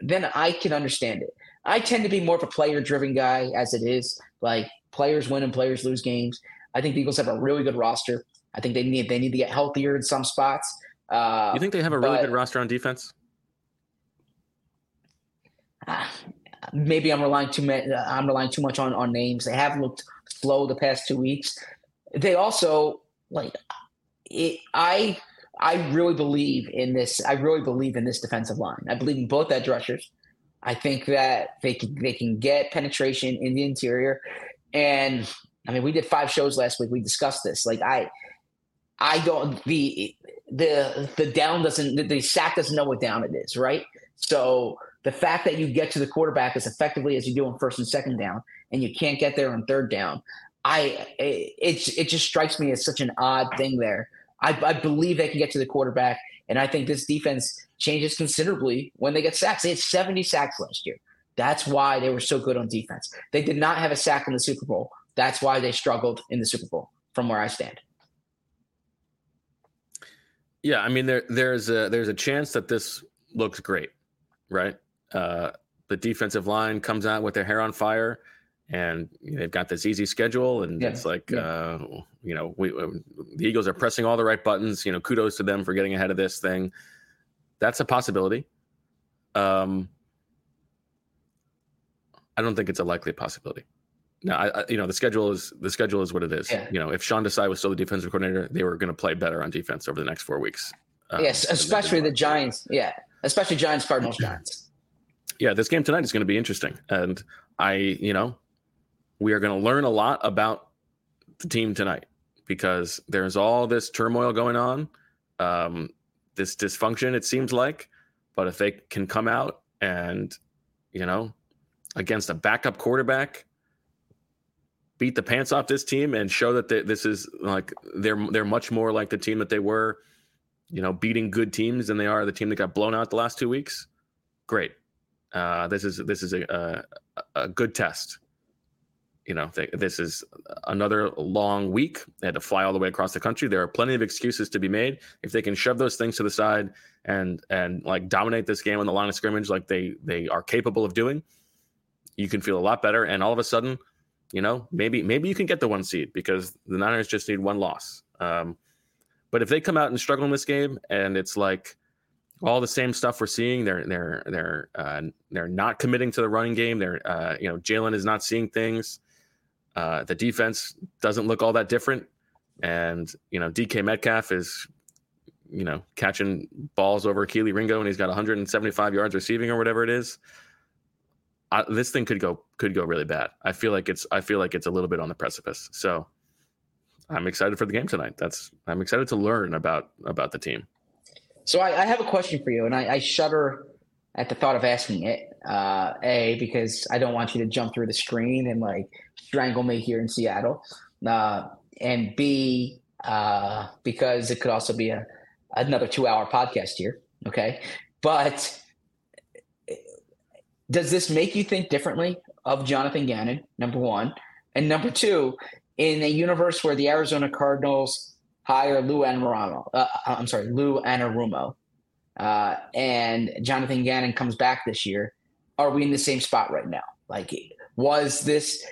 then I can understand it. I tend to be more of a player driven guy as it is. Like players win and players lose games. I think the Eagles have a really good roster. I think they need they need to get healthier in some spots. Uh, you think they have a really but, good roster on defense? Maybe I'm relying too much. I'm relying too much on on names. They have looked slow the past two weeks. They also like it. I I really believe in this. I really believe in this defensive line. I believe in both edge rushers. I think that they can they can get penetration in the interior, and I mean we did five shows last week. We discussed this. Like I, I don't the the the down doesn't the sack doesn't know what down it is, right? So the fact that you get to the quarterback as effectively as you do on first and second down, and you can't get there on third down, I it it just strikes me as such an odd thing there. I, I believe they can get to the quarterback, and I think this defense changes considerably when they get sacks. They had 70 sacks last year. That's why they were so good on defense. They did not have a sack in the Super Bowl. That's why they struggled in the Super Bowl, from where I stand. Yeah, I mean there there's a there's a chance that this looks great, right? Uh, the defensive line comes out with their hair on fire, and they've got this easy schedule, and yeah. it's like yeah. uh, you know we um, the Eagles are pressing all the right buttons. You know, kudos to them for getting ahead of this thing. That's a possibility. Um, I don't think it's a likely possibility. No, I, I, you know the schedule is the schedule is what it is. Yeah. You know, if Sean Desai was still the defensive coordinator, they were going to play better on defense over the next four weeks. Um, yes, especially the Giants. Yeah, especially Giants, Cardinals, Giants. Yeah, this game tonight is going to be interesting, and I, you know, we are going to learn a lot about the team tonight because there's all this turmoil going on, um, this dysfunction, it seems like. But if they can come out and, you know, against a backup quarterback, beat the pants off this team and show that they, this is like they're they're much more like the team that they were, you know, beating good teams than they are the team that got blown out the last two weeks. Great, uh, this is this is a, a, a good test. You know, they, this is another long week. They had to fly all the way across the country. There are plenty of excuses to be made. If they can shove those things to the side and and like dominate this game on the line of scrimmage, like they they are capable of doing, you can feel a lot better. And all of a sudden, you know, maybe maybe you can get the one seed because the Niners just need one loss. Um, but if they come out and struggle in this game, and it's like all the same stuff we're seeing, they're they're they're uh, they're not committing to the running game. They're uh, you know Jalen is not seeing things. Uh, the defense doesn't look all that different, and you know DK Metcalf is you know catching balls over Kelee Ringo, and he's got 175 yards receiving or whatever it is. I, this thing could go could go really bad. I feel like it's I feel like it's a little bit on the precipice. So I'm excited for the game tonight. That's I'm excited to learn about about the team. So I, I have a question for you, and I, I, shudder at the thought of asking it. Uh, a because I don't want you to jump through the screen and like strangle me here in Seattle, uh, and B uh, because it could also be a another two hour podcast here. Okay, but does this make you think differently of Jonathan Gannon? Number one, and number two, in a universe where the Arizona Cardinals hire Lou Anarumo, uh, I'm sorry, Lou Anarumo, uh, and Jonathan Gannon comes back this year, are we in the same spot right now? Like, was this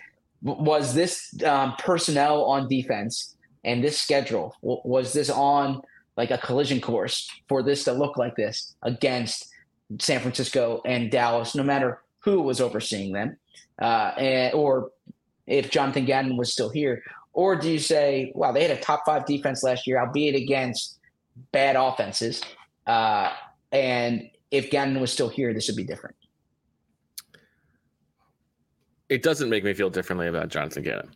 was this um, personnel on defense and this schedule was this on like a collision course for this to look like this against San Francisco and Dallas, no matter who was overseeing them, uh, and, or if Jonathan Gannon was still here? Or do you say, wow, they had a top five defense last year, albeit against bad offenses, uh, and if Gannon was still here, this would be different? It doesn't make me feel differently about Jonathan Gannon.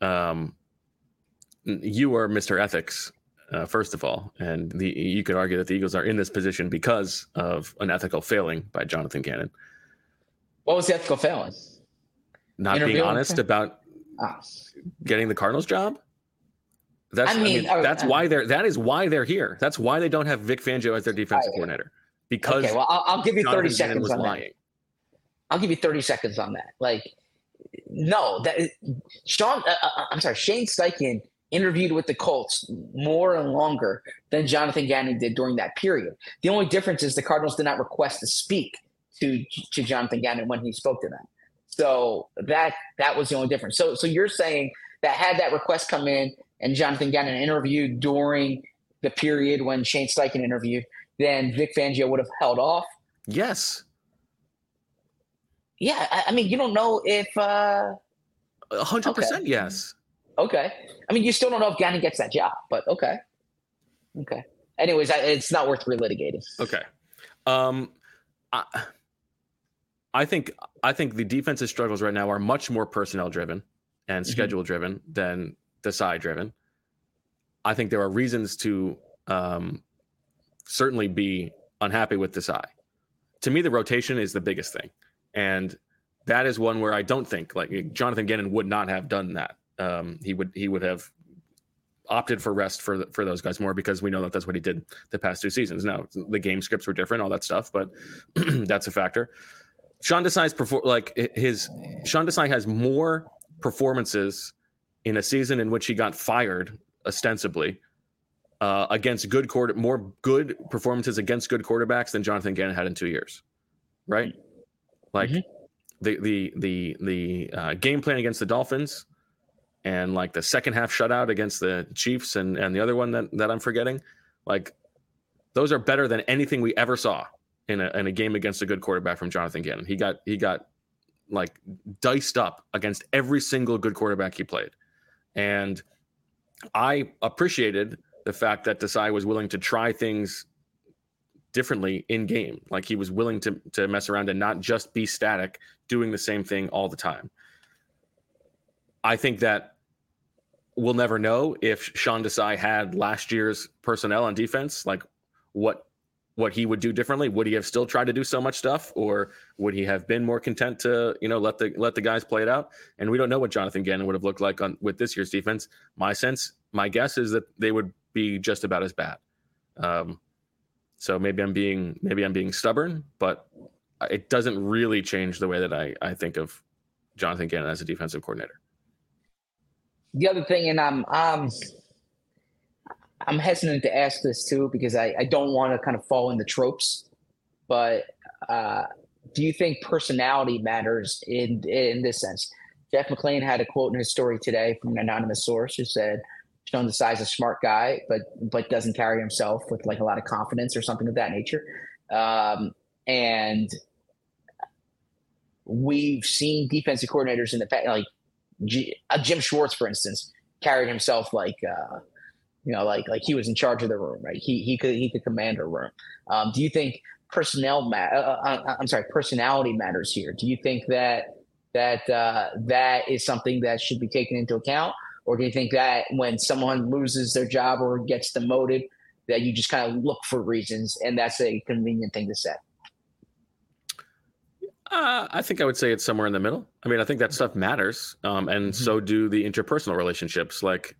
Um, you are Mr. Ethics uh, first of all. And the, you could argue that the Eagles are in this position because of an ethical failing by Jonathan Gannon. What was the ethical failing? Not being honest about getting the Cardinals job. That's I mean, I mean that's I, why they're that is why they're here. That's why they don't have Vic Fangio as their defensive coordinator. Because okay, well, I'll, I'll give you Jonathan 30 seconds on lying. that. I'll give you 30 seconds on that. Like, no, that Sean. Uh, uh I'm sorry, Shane Steichen interviewed with the Colts more and longer than Jonathan Gannon did during that period. The only difference is the Cardinals did not request to speak to to Jonathan Gannon when he spoke to them. So that that was the only difference. So so you're saying that had that request come in and Jonathan Gannon interviewed during the period when Shane Steichen interviewed, then Vic Fangio would have held off. Yes. Yeah, I, I mean, you don't know if. uh hundred okay. percent, yes. Okay. I mean, you still don't know if Gannon gets that job, but okay. Okay. Anyways, I, it's not worth relitigating. Okay. Um, I, I think I think the defensive struggles right now are much more personnel driven and mm-hmm. schedule driven than Desai driven. I think there are reasons to um, certainly be unhappy with Desai. To me, the rotation is the biggest thing, and that is one where I don't think like Jonathan Gannon would not have done that um, he would he would have opted for rest for for those guys more because we know that that's what he did the past two seasons. Now the game scripts were different, all that stuff, but that's a factor. Sean Desai's perform like his Sean Desai has more performances in a season in which he got fired ostensibly uh, against good quarter more good performances against good quarterbacks than Jonathan Gannon had in two years, right? Like mm-hmm. the the the the uh, game plan against the Dolphins and like the second half shutout against the Chiefs and and the other one that that I'm forgetting, like those are better than anything we ever saw in a in a game against a good quarterback from Jonathan Gannon. He got he got like diced up against every single good quarterback he played. And I appreciated the fact that Desai was willing to try things differently in game. Like he was willing to to mess around and not just be static, doing the same thing all the time. I think that we'll never know if Sean Desai had last year's personnel on defense, like what what he would do differently. Would he have still tried to do so much stuff, or would he have been more content to you know let the let the guys play it out? And we don't know what Jonathan Gannon would have looked like on with this year's defense. My sense, my guess is that they would be just about as bad. Um, so maybe I'm being maybe I'm being stubborn, but it doesn't really change the way that I I think of Jonathan Gannon as a defensive coordinator. The other thing, and I'm um I'm hesitant to ask this too because I, I don't want to kind of fall into tropes, but uh, do you think personality matters in in this sense? Jeff McLane had a quote in his story today from an anonymous source who said, "Sean Desai's of a smart guy, but but doesn't carry himself with like a lot of confidence or something of that nature." Um, and we've seen defensive coordinators in the past, like G, uh, Jim Schwartz, for instance, carried himself like. Uh, you know, like like he was in charge of the room, right? He he could he could command a room. Um, do you think personnel ma- uh, uh, uh, I'm sorry, personality matters here? Do you think that that uh, that is something that should be taken into account, or do you think that when someone loses their job or gets demoted, that you just kind of look for reasons, and that's a convenient thing to say? Uh, I think I would say it's somewhere in the middle. I mean, I think that stuff matters, um, and mm-hmm. so do the interpersonal relationships. Like,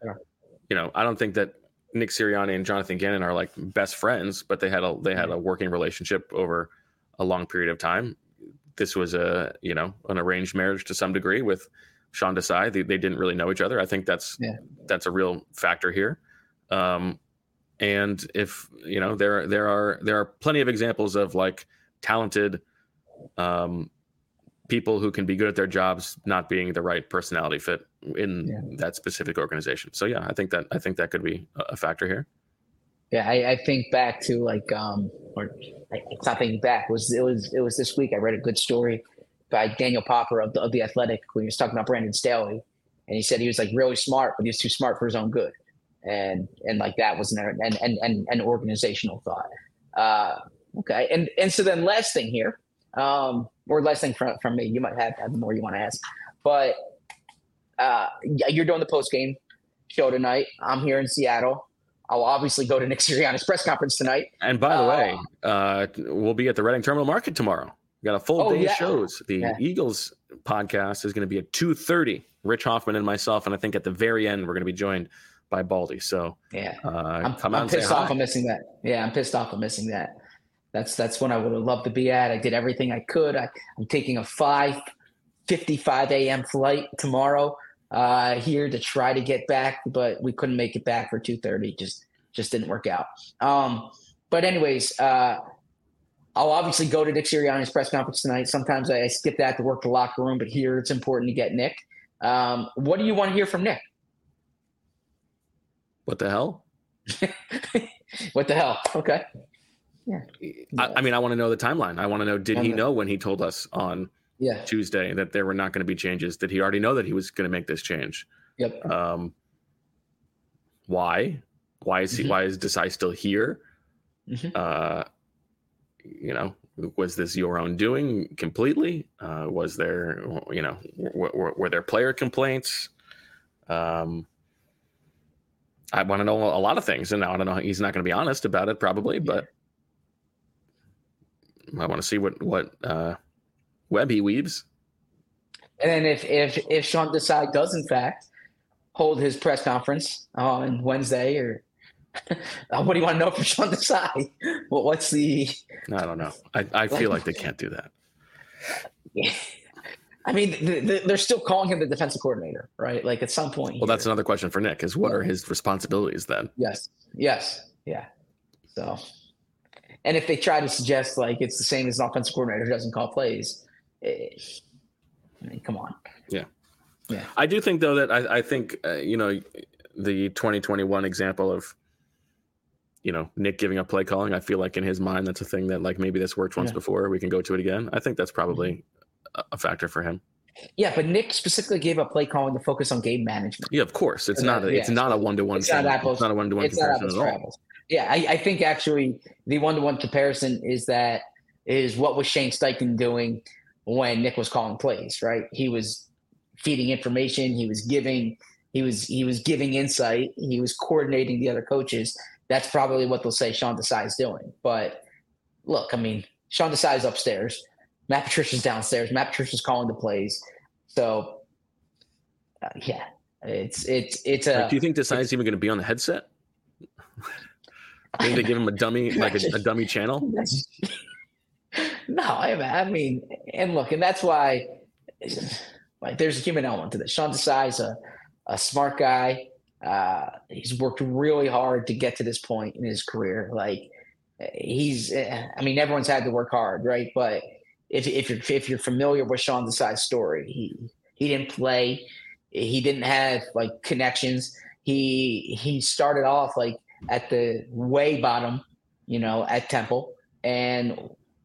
you know, I don't think that Nick Sirianni and Jonathan Gannon are like best friends, but they had a they had a working relationship over a long period of time. This was a you know an arranged marriage to some degree with Sean Desai. They, they didn't really know each other. I think that's yeah. that's a real factor here. Um, and if you know there there are there are plenty of examples of like talented um, people who can be good at their jobs not being the right personality fit in yeah. that specific organization. So yeah, I think that I think that could be a factor here. Yeah, I, I think back to like um or it's not thinking back. It was it was it was this week I read a good story by Daniel Popper of the of the Athletic when he was talking about Brandon Staley. And he said he was like really smart, but he was too smart for his own good. And and like that was an an an, an, an organizational thought. Uh okay. And and so then last thing here, um, or less thing from, from me. You might have, have more you want to ask, but uh, you're doing the post game show tonight. I'm here in Seattle. I'll obviously go to Nick Sirianni's press conference tonight. And by the uh, way, uh, we'll be at the Reading Terminal Market tomorrow. We got a full oh, day yeah. of shows. The yeah. Eagles podcast is going to be at 2.30. Rich Hofmann and myself, and I think at the very end we're going to be joined by Baldy. So yeah, uh, I'm, I'm pissed off. I'm missing that. Yeah, I'm pissed off. I'm missing that. That's that's when I would have loved to be at. I did everything I could. I, am taking a 5:55 a.m. flight tomorrow uh, here to try to get back, but we couldn't make it back for 2:30. Just just didn't work out. Um, but anyways, uh, I'll obviously go to Nick Sirianni's press conference tonight. Sometimes I, I skip that to work the locker room, but here it's important to get Nick. Um, what do you want to hear from Nick? What the hell? what the hell? Okay. Yeah. I, I mean, I want to know the timeline. I want to know did he know when he told us on yeah. Tuesday that there were not going to be changes? Did he already know that he was going to make this change? Yep. Um, why? Why is he? Mm-hmm. Why is Desai still here? Mm-hmm. Uh, you know, was this your own doing completely? Uh, was there, you know, w- w- were there player complaints? Um, I want to know a lot of things, and I don't know. He's not going to be honest about it, probably, but I want to see what what uh, web he weaves. And then if if if Sean Desai does in fact hold his press conference on Wednesday or what do you want to know from Sean Desai? Well, what's the? I don't know. I, I feel like they can't do that. I mean, the, the, they're still calling him the defensive coordinator, right? Like at some point. Well, here. that's another question for Nick: is what are his responsibilities then? Yes. Yes. Yeah. So and if they try to suggest like it's the same as an offensive coordinator who doesn't call plays, it, I mean, come on. Yeah. Yeah. I do think though that I, I think uh, you know the 2021 example of you know Nick giving up play calling. I feel like in his mind that's a thing that like maybe this worked once yeah. before. We can go to it again. I think that's probably mm-hmm. a factor for him. Yeah, but Nick specifically gave up play calling to focus on game management. Yeah, of course. It's not. A, yeah, it's not a one to one. It's not apples. It's not a one to one comparison at all. Apples. Yeah, I, I think actually the one to one comparison is that is what was Shane Steichen doing when Nick was calling plays, right? He was feeding information. He was giving he was he was giving insight. He was coordinating the other coaches. That's probably what they'll say Sean Desai is doing. But look, I mean, Sean Desai is upstairs. Matt Patricia's downstairs. Matt Patricia's calling the plays. So uh, yeah, it's it's it's a. do you think Desai is even going to be on the headset? Maybe they give him a dummy, like a, a dummy channel. no, I, mean, and look, and that's why, like, there's a human element to this. Sean Desai is a, a smart guy. Uh, he's worked really hard to get to this point in his career. Like, he's, I mean, everyone's had to work hard, right? But if if you're if you're familiar with Sean Desai's story, he he didn't play, he didn't have like connections. He he started off like at the way bottom, you know, at Temple and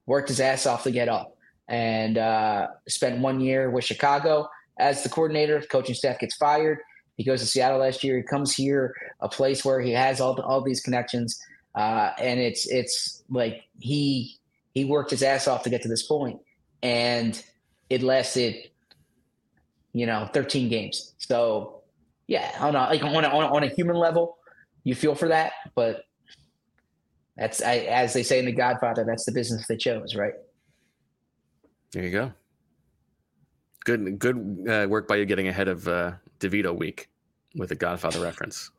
worked his ass off to get up. And uh, spent one year with Chicago as the coordinator. The coaching staff gets fired. He goes to Seattle last year. He comes here, a place where he has all all these connections, uh, and it's it's like he he worked his ass off to get to this point, and it lasted, you know, 13 games. So yeah, on a, like on a, on a human level, you feel for that, but that's I, as they say in The Godfather. That's the business they chose, right? There you go. Good, good uh, work by you getting ahead of uh, DeVito week with a Godfather reference.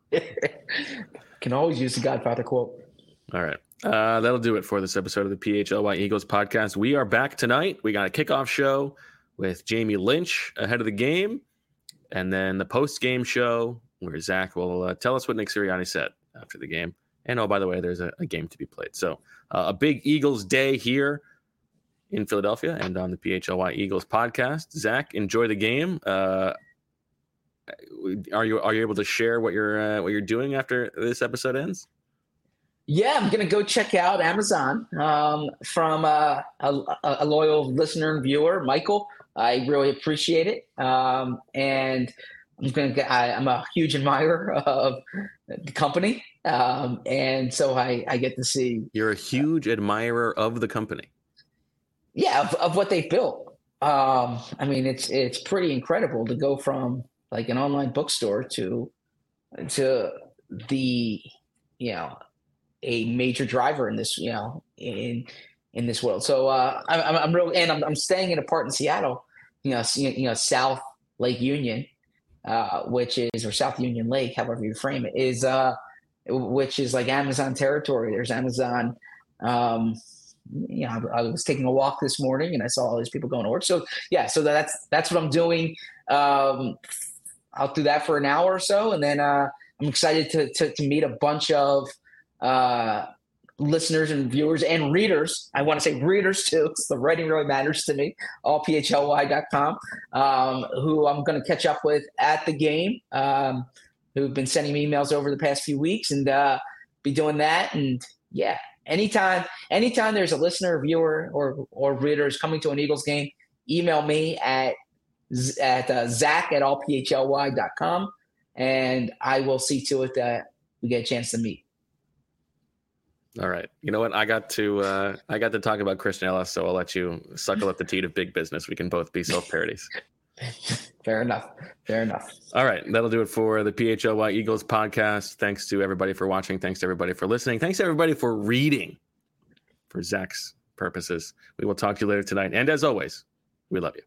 Can always use the Godfather quote. All right. Uh, that'll do it for this episode of the PHLY Eagles podcast. We are back tonight. We got a kickoff show with Jamie Lynch ahead of the game, and then the post game show where Zach will uh, tell us what Nick Sirianni said after the game. And oh, by the way, there's a, a game to be played. So uh, a big Eagles day here in Philadelphia and on the PHLY Eagles podcast. Zach, enjoy the game. Uh, are you are you able to share what you're uh, what you're doing after this episode ends? Yeah, I'm gonna go check out Amazon um, from uh, a, a, loyal listener and viewer, Michael. I really appreciate it, um, and I'm gonna get, I, am a huge admirer of the company, um, and so I, I get to see. You're a huge admirer of the company. Yeah, of, of what they've built. Um, I mean, it's it's pretty incredible to go from like an online bookstore to to the you know a major driver in this you know in in this world. So uh, I'm I'm real and I'm I'm staying in a part in Seattle, you know, you know South Lake Union uh, which is or South Union Lake, however you frame it, is uh, which is like Amazon territory. There's Amazon. Um, you know, I, I, was taking a walk this morning and I saw all these people going to work. So yeah, so that's that's what I'm doing. Um, I'll do that for an hour or so, and then uh, I'm excited to, to, to meet a bunch of uh, listeners and viewers and readers. I want to say readers too. the writing really matters to me. Allphly.com, um, who I'm going to catch up with at the game, um, who've been sending me emails over the past few weeks, and uh, be doing that. And yeah, anytime, anytime there's a listener, viewer, or or readers coming to an Eagles game, email me at at uh, Zach at allphly.com, and I will see to it that we get a chance to meet. All right. You know what? I got to uh, I got to talk about Christian Ellis, so I'll let you suckle up the teat of big business. We can both be self parodies. Fair enough. Fair enough. All right. That'll do it for the PHLY Eagles podcast. Thanks to everybody for watching. Thanks to everybody for listening. Thanks to everybody for reading for Zach's purposes. We will talk to you later tonight. And as always, we love you.